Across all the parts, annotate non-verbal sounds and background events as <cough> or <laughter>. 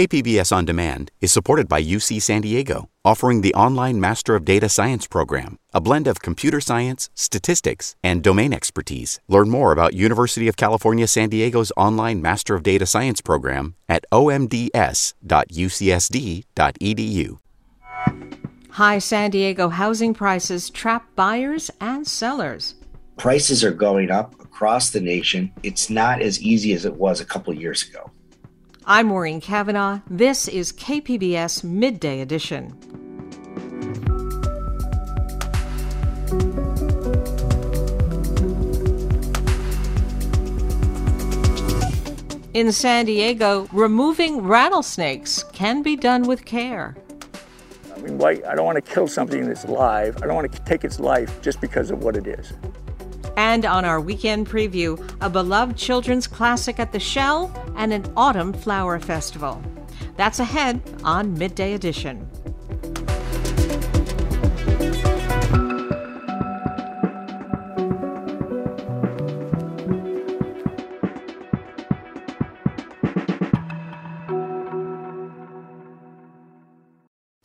KPBS On Demand is supported by UC San Diego, offering the online Master of Data Science program, a blend of computer science, statistics, and domain expertise. Learn more about University of California San Diego's online Master of Data Science program at omds.ucsd.edu. High San Diego housing prices trap buyers and sellers. Prices are going up across the nation. It's not as easy as it was a couple years ago. I'm Maureen Cavanaugh. This is KPBS Midday Edition. In San Diego, removing rattlesnakes can be done with care. I mean, why, I don't want to kill something that's alive. I don't want to take its life just because of what it is. And on our weekend preview, a beloved children's classic at the Shell and an autumn flower festival. That's ahead on Midday Edition.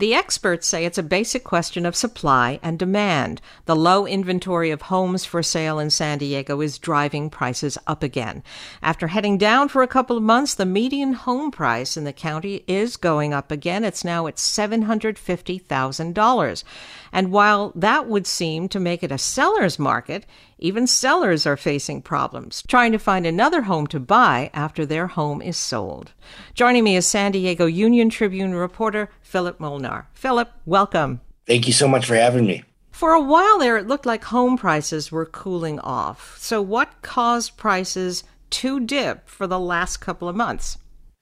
The experts say it's a basic question of supply and demand. The low inventory of homes for sale in San Diego is driving prices up again. After heading down for a couple of months, the median home price in the county is going up again. It's now at $750,000. And while that would seem to make it a seller's market, even sellers are facing problems, trying to find another home to buy after their home is sold. Joining me is San Diego Union Tribune reporter Philip Molnar. Philip, welcome. Thank you so much for having me. For a while there, it looked like home prices were cooling off. So, what caused prices to dip for the last couple of months?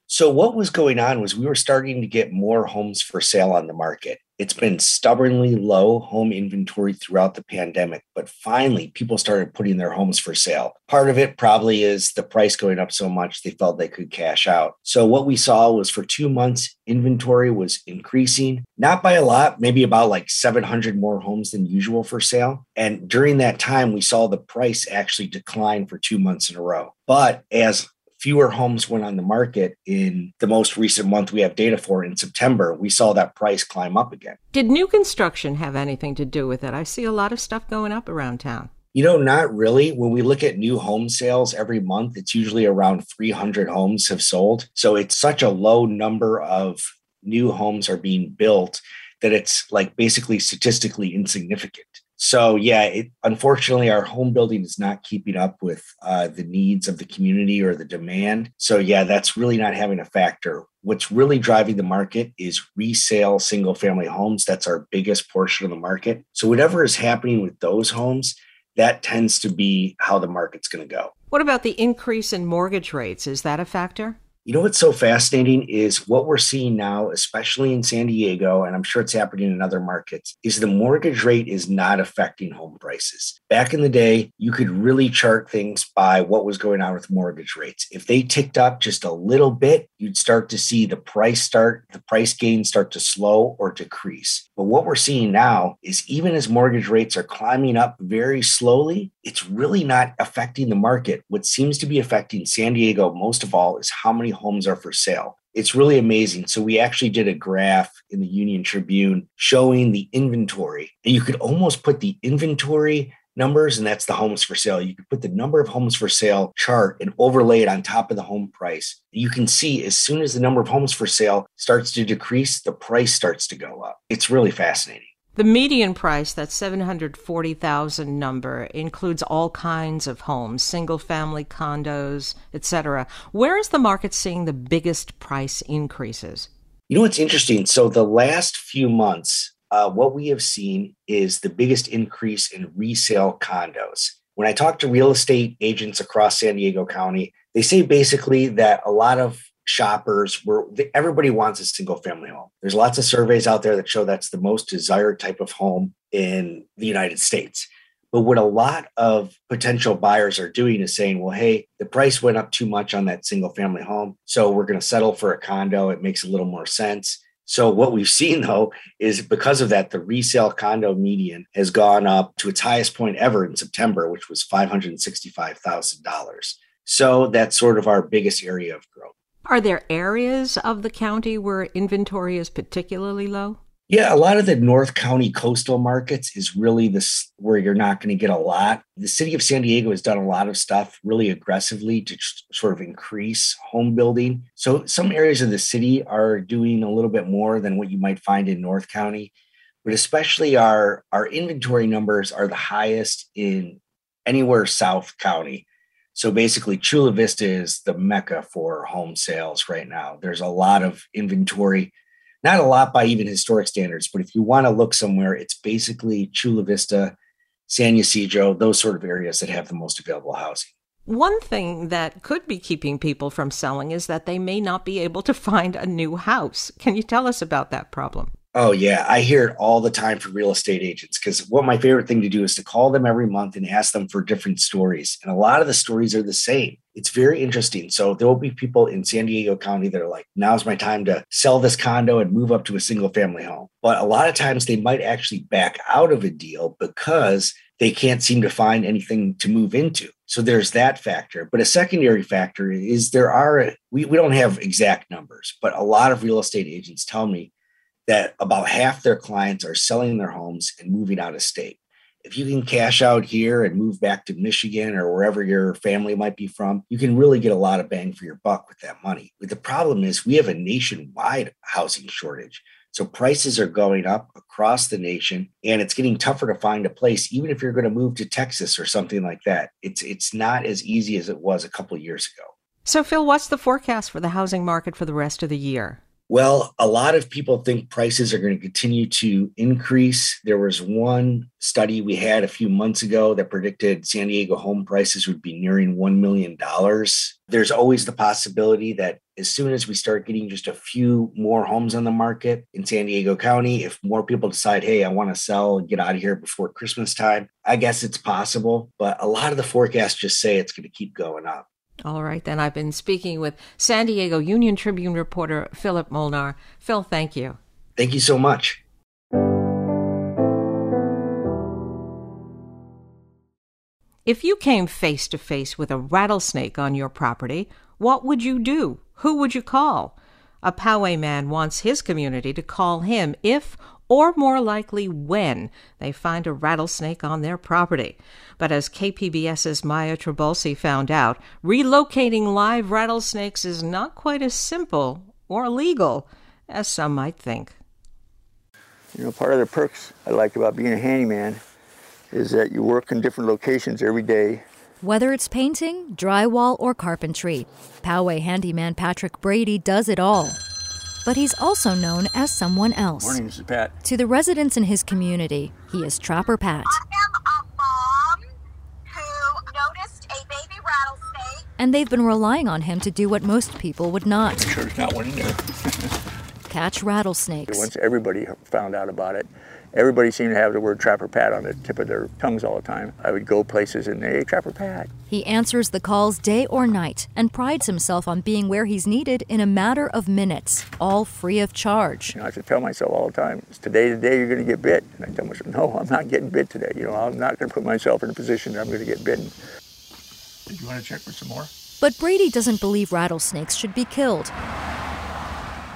So, what was going on was we were starting to get more homes for sale on the market. It's been stubbornly low home inventory throughout the pandemic, but finally people started putting their homes for sale. Part of it probably is the price going up so much they felt they could cash out. So what we saw was for 2 months inventory was increasing, not by a lot, maybe about like 700 more homes than usual for sale. And during that time we saw the price actually decline for 2 months in a row. But as fewer homes went on the market in the most recent month we have data for in September, we saw that price climb up again. Did new construction have anything to do with it? I see a lot of stuff going up around town. You know, not really. When we look at new home sales every month, it's usually around 300 homes have sold. So it's such a low number of new homes are being built that it's like basically statistically insignificant. So yeah, it, unfortunately, our home building is not keeping up with uh, the needs of the community or the demand. So yeah, that's really not having a factor. What's really driving the market is resale single family homes. That's our biggest portion of the market. So whatever is happening with those homes, that tends to be how the market's going to go. What about the increase in mortgage rates? Is that a factor? You know what's so fascinating is what we're seeing now, especially in San Diego, and I'm sure it's happening in other markets, is the mortgage rate is not affecting home prices. Back in the day, you could really chart things by what was going on with mortgage rates. If they ticked up just a little bit, you'd start to see the price start, the price gain start to slow or decrease. But what we're seeing now is even as mortgage rates are climbing up very slowly, it's really not affecting the market. What seems to be affecting San Diego most of all is how many homes are for sale. It's really amazing. So we actually did a graph in the Union Tribune showing the inventory. And you could almost put the inventory numbers, and that's the homes for sale. You could put the number of homes for sale chart and overlay it on top of the home price. You can see as soon as the number of homes for sale starts to decrease, the price starts to go up. It's really fascinating. The median price, that 740,000 number, includes all kinds of homes, single family condos, etc. Where is the market seeing the biggest price increases? You know what's interesting? So the last few months, uh, what we have seen is the biggest increase in resale condos. When I talk to real estate agents across San Diego County, they say basically that a lot of shoppers were everybody wants a single family home there's lots of surveys out there that show that's the most desired type of home in the united states But what a lot of potential buyers are doing is saying, well, hey, the price went up too much on that single family home. So we're going to settle for a condo. It makes a little more sense. So what we've seen though is because of that, the resale condo median has gone up to its highest point ever in September, which was $565,000. So that's sort of our biggest area of growth. Are there areas of the county where inventory is particularly low? Yeah, a lot of the North County coastal markets is really this where you're not going to get a lot. The city of San Diego has done a lot of stuff really aggressively to sort of increase home building. So some areas of the city are doing a little bit more than what you might find in North County, but especially our our inventory numbers are the highest in anywhere South County. So basically, Chula Vista is the mecca for home sales right now. There's a lot of inventory not a lot by even historic standards, but if you want to look somewhere, it's basically Chula Vista, San Ysidro, those sort of areas that have the most available housing. One thing that could be keeping people from selling is that they may not be able to find a new house. Can you tell us about that problem? Oh, yeah. I hear it all the time from real estate agents because what my favorite thing to do is to call them every month and ask them for different stories. And a lot of the stories are the same. It's very interesting. So there will be people in San Diego County that are like, now's my time to sell this condo and move up to a single family home. But a lot of times they might actually back out of a deal because they can't seem to find anything to move into. So there's that factor. But a secondary factor is there are, we, we don't have exact numbers, but a lot of real estate agents tell me that about half their clients are selling their homes and moving out of state. If you can cash out here and move back to Michigan or wherever your family might be from, you can really get a lot of bang for your buck with that money. But the problem is we have a nationwide housing shortage. So prices are going up across the nation and it's getting tougher to find a place even if you're going to move to Texas or something like that. It's it's not as easy as it was a couple years ago. So Phil, what's the forecast for the housing market for the rest of the year? Well, a lot of people think prices are going to continue to increase. There was one study we had a few months ago that predicted San Diego home prices would be nearing $1 million. There's always the possibility that as soon as we start getting just a few more homes on the market in San Diego County, if more people decide, hey, I want to sell and get out of here before Christmas time, I guess it's possible. But a lot of the forecasts just say it's going to keep going up. All right, then I've been speaking with San Diego Union Tribune reporter Philip Molnar. Phil, thank you. Thank you so much. If you came face to face with a rattlesnake on your property, what would you do? Who would you call? A Poway man wants his community to call him if or more likely when they find a rattlesnake on their property. But as KPBS's Maya Trabulsi found out, relocating live rattlesnakes is not quite as simple or legal as some might think. You know, part of the perks I like about being a handyman is that you work in different locations every day. Whether it's painting, drywall, or carpentry, Poway handyman Patrick Brady does it all but he's also known as someone else. Morning, this is Pat. To the residents in his community, he is Trapper Pat. I am a mom who noticed a baby rattlesnake. And they've been relying on him to do what most people would not. Make sure there's not one in there. <laughs> Catch rattlesnakes. Once everybody found out about it, everybody seemed to have the word Trapper Pat on the tip of their tongues all the time. I would go places and, they, hey, Trapper Pat. He answers the calls day or night and prides himself on being where he's needed in a matter of minutes, all free of charge. You know, I have to tell myself all the time, it's today the day you're going to get bit. And I tell myself, no, I'm not getting bit today. You know, I'm not going to put myself in a position that I'm going to get bitten. Did you want to check for some more? But Brady doesn't believe rattlesnakes should be killed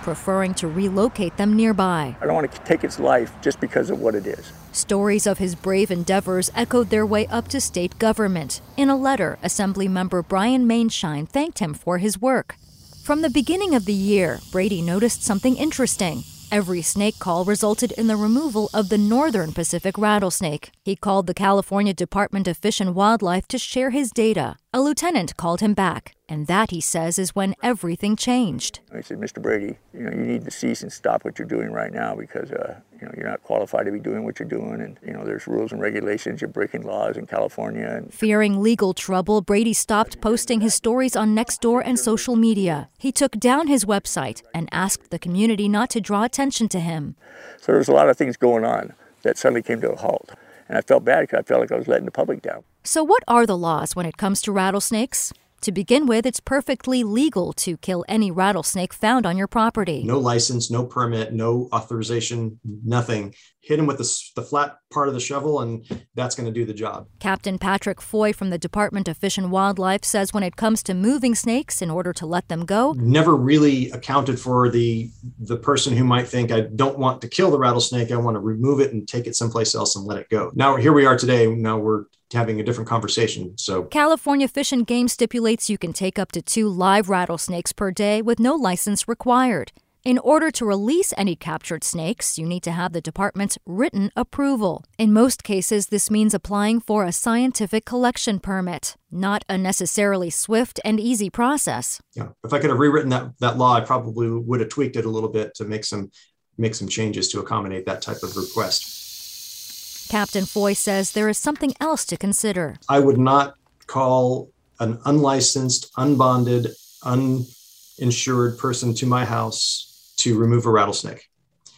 preferring to relocate them nearby. I don't want to take its life just because of what it is. Stories of his brave endeavors echoed their way up to state government. In a letter, Assembly member Brian Maienschein thanked him for his work. From the beginning of the year, Brady noticed something interesting. Every snake call resulted in the removal of the northern Pacific rattlesnake. He called the California Department of Fish and Wildlife to share his data. A lieutenant called him back, and that, he says, is when everything changed. I said, Mr. Brady, you know, you need to cease and stop what you're doing right now because, uh, you know, you're not qualified to be doing what you're doing. And, you know, there's rules and regulations. You're breaking laws in California. And... Fearing legal trouble, Brady stopped posting his stories on Nextdoor and social media. He took down his website and asked the community not to draw attention to him. So there was a lot of things going on that suddenly came to a halt. And I felt bad because I felt like I was letting the public down. So, what are the laws when it comes to rattlesnakes? To begin with, it's perfectly legal to kill any rattlesnake found on your property. No license, no permit, no authorization, nothing. Hit him with the, the flat part of the shovel, and that's going to do the job. Captain Patrick Foy from the Department of Fish and Wildlife says when it comes to moving snakes in order to let them go, never really accounted for the the person who might think I don't want to kill the rattlesnake, I want to remove it and take it someplace else and let it go. Now here we are today. Now we're having a different conversation. So, California Fish and Game stipulates you can take up to two live rattlesnakes per day with no license required. In order to release any captured snakes, you need to have the department's written approval. In most cases, this means applying for a scientific collection permit, not a necessarily swift and easy process. Yeah, if I could have rewritten that, that law, I probably would have tweaked it a little bit to make some make some changes to accommodate that type of request. Captain Foy says there is something else to consider. I would not call an unlicensed, unbonded, uninsured person to my house to remove a rattlesnake.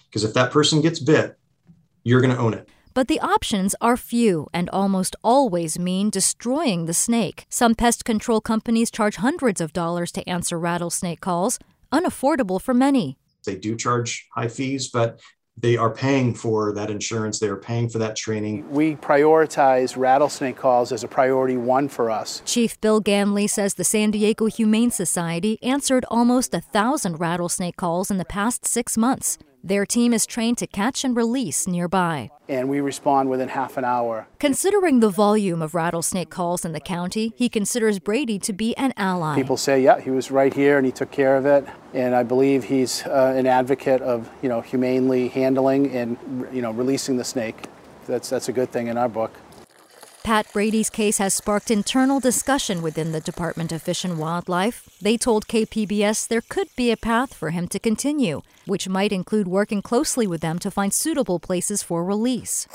Because if that person gets bit, you're going to own it. But the options are few and almost always mean destroying the snake. Some pest control companies charge hundreds of dollars to answer rattlesnake calls, unaffordable for many. They do charge high fees, but they are paying for that insurance, they are paying for that training. We prioritize rattlesnake calls as a priority one for us. Chief Bill Ganley says the San Diego Humane Society answered almost a thousand rattlesnake calls in the past six months. Their team is trained to catch and release nearby. And we respond within half an hour. Considering the volume of rattlesnake calls in the county, he considers Brady to be an ally. People say, yeah, he was right here and he took care of it. And I believe he's uh, an advocate of, you know, humanely handling and, you know, releasing the snake. That's, that's a good thing in our book. Pat Brady's case has sparked internal discussion within the Department of Fish and Wildlife. They told KPBS there could be a path for him to continue, which might include working closely with them to find suitable places for release.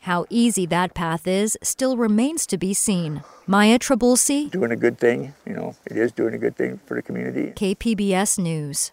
How easy that path is still remains to be seen. Maya Trabulsi. Doing a good thing, you know, it is doing a good thing for the community. KPBS News.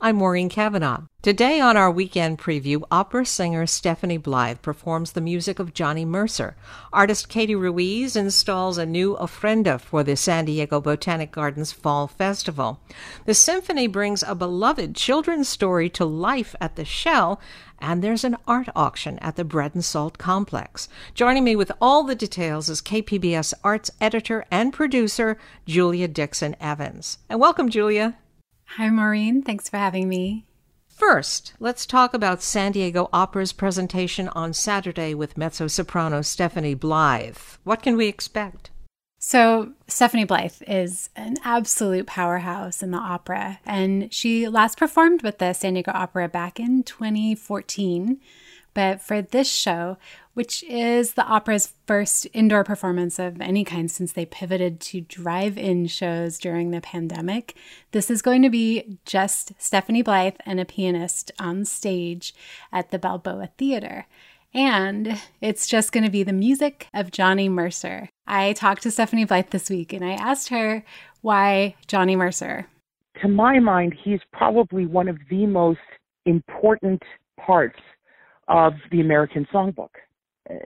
I'm Maureen Cavanaugh. Today on our weekend preview, opera singer Stephanie Blythe performs the music of Johnny Mercer. Artist Katie Ruiz installs a new ofrenda for the San Diego Botanic Gardens Fall Festival. The symphony brings a beloved children's story to life at the Shell, and there's an art auction at the Bread and Salt Complex. Joining me with all the details is KPBS arts editor and producer Julia Dixon Evans. And welcome, Julia. Hi, Maureen. Thanks for having me. First, let's talk about San Diego Opera's presentation on Saturday with mezzo soprano Stephanie Blythe. What can we expect? So, Stephanie Blythe is an absolute powerhouse in the opera, and she last performed with the San Diego Opera back in 2014. But for this show, which is the opera's first indoor performance of any kind since they pivoted to drive in shows during the pandemic. This is going to be just Stephanie Blythe and a pianist on stage at the Balboa Theater. And it's just going to be the music of Johnny Mercer. I talked to Stephanie Blythe this week and I asked her why Johnny Mercer. To my mind, he's probably one of the most important parts of the American songbook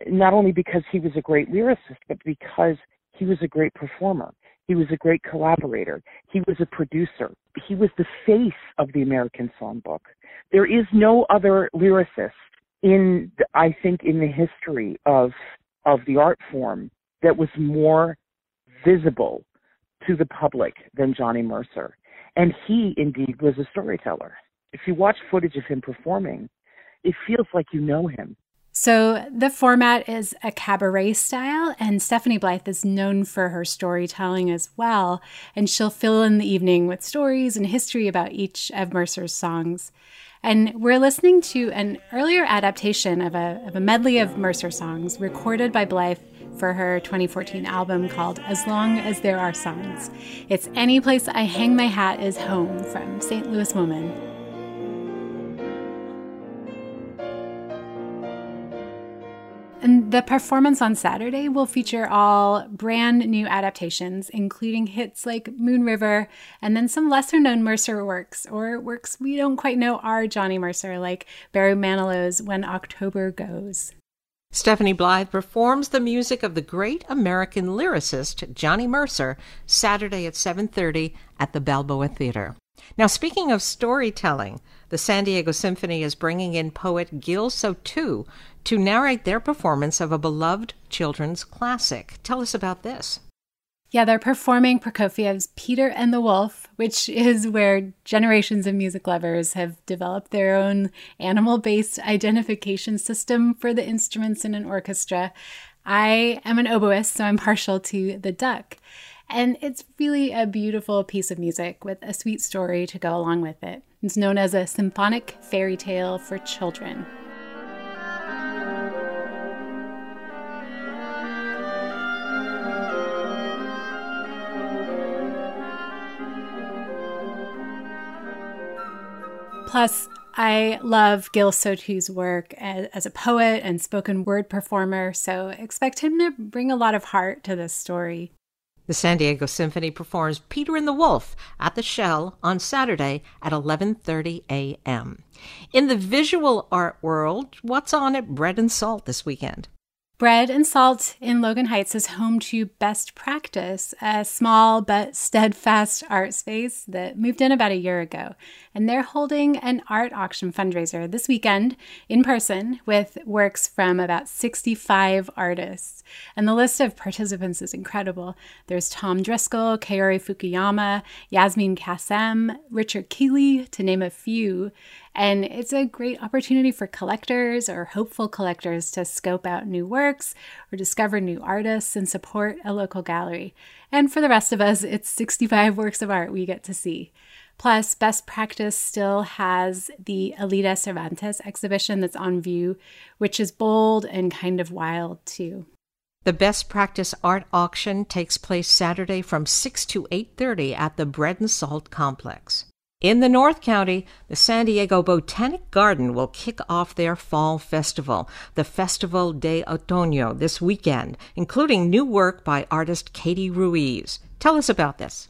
not only because he was a great lyricist, but because he was a great performer. He was a great collaborator. He was a producer. He was the face of the American songbook. There is no other lyricist in, I think, in the history of of the art form that was more visible to the public than Johnny Mercer. And he indeed was a storyteller. If you watch footage of him performing, it feels like you know him. So the format is a cabaret style, and Stephanie Blythe is known for her storytelling as well. And she'll fill in the evening with stories and history about each of Mercer's songs. And we're listening to an earlier adaptation of a, of a medley of Mercer songs recorded by Blythe for her 2014 album called As Long as There Are Songs. It's Any Place I Hang My Hat is Home from St. Louis Woman. And the performance on Saturday will feature all brand new adaptations, including hits like Moon River and then some lesser known Mercer works, or works we don't quite know are Johnny Mercer, like Barry Manilow's When October Goes. Stephanie Blythe performs the music of the great American lyricist Johnny Mercer Saturday at 7:30 at the Balboa Theater. Now speaking of storytelling, the San Diego Symphony is bringing in poet Gill Sotu to narrate their performance of a beloved children's classic. Tell us about this. Yeah, they're performing Prokofiev's Peter and the Wolf, which is where generations of music lovers have developed their own animal based identification system for the instruments in an orchestra. I am an oboist, so I'm partial to the duck. And it's really a beautiful piece of music with a sweet story to go along with it. It's known as a symphonic fairy tale for children. Plus, I love Gill Sotu's work as, a poet and spoken word performer, so expect him to bring a lot of heart to this story. The San Diego Symphony performs Peter and the Wolf at the Shell on Saturday at 11:30 a.m. In the visual art world, what's on at Bread and Salt this weekend? Bread and Salt in Logan Heights is home to Best Practice, a small but steadfast art space that moved in about a year ago. And they're holding an art auction fundraiser this weekend in person with works from about 65 artists. And the list of participants is incredible. There's Tom Driscoll, Kaori Fukuyama, Yasmin Kassem, Richard Keeley, to name a few. And it's a great opportunity for collectors or hopeful collectors to scope out new works or discover new artists and support a local gallery. And for the rest of us, it's 65 works of art we get to see. Plus, Best Practice still has the Alida Cervantes exhibition that's on view, which is bold and kind of wild too. The Best Practice Art Auction takes place Saturday from 6 to 8:30 at the Bread and Salt Complex. In the North County, the San Diego Botanic Garden will kick off their fall festival, the Festival de Otoño, this weekend, including new work by artist Katie Ruiz. Tell us about this.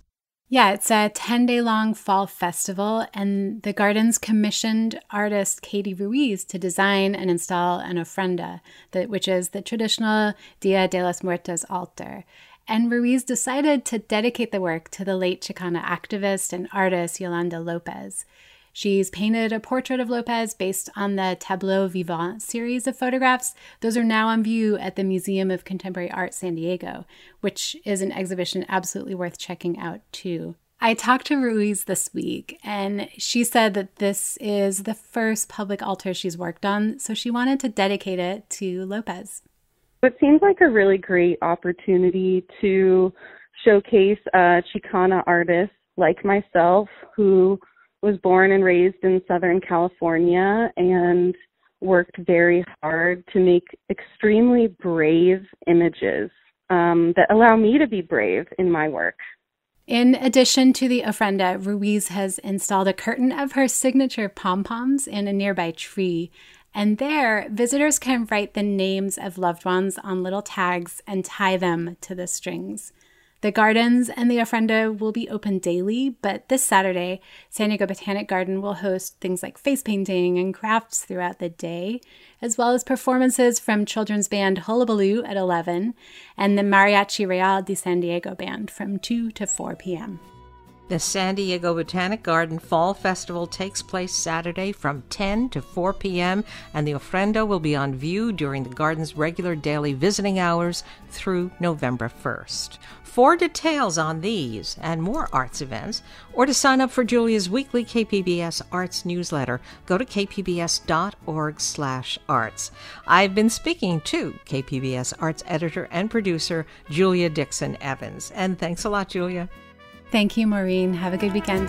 Yeah, it's a 10 day long fall festival, and the gardens commissioned artist Katie Ruiz to design and install an ofrenda, which is the traditional Dia de los Muertos altar and Ruiz decided to dedicate the work to the late Chicana activist and artist Yolanda Lopez. She's painted a portrait of Lopez based on the Tableau Vivant series of photographs. Those are now on view at the Museum of Contemporary Art San Diego, which is an exhibition absolutely worth checking out too. I talked to Ruiz this week, and she said that this is the first public altar she's worked on, so she wanted to dedicate it to Lopez. It seems like a really great opportunity to showcase a Chicana artists like myself who was born and raised in Southern California and worked very hard to make extremely brave images um, that allow me to be brave in my work. In addition to the ofrenda, Ruiz has installed a curtain of her signature pom poms in a nearby tree and there, visitors can write the names of loved ones on little tags and tie them to the strings. The gardens and the ofrenda will be open daily, but this Saturday, San Diego Botanic Garden will host things like face painting and crafts throughout the day, as well as performances from children's band Hullabaloo at 11 and the Mariachi Real de San Diego Band from 2 to 4 p.m. The San Diego Botanic Garden Fall Festival takes place Saturday from 10 to 4 p.m., and the ofrenda will be on view during the garden's regular daily visiting hours through November 1st. For details on these and more arts events, or to sign up for Julia's weekly KPBS Arts newsletter, go to kpbs.org/arts. I've been speaking to KPBS Arts editor and producer Julia Dixon Evans, and thanks a lot, Julia. Thank you, Maureen. Have a good weekend.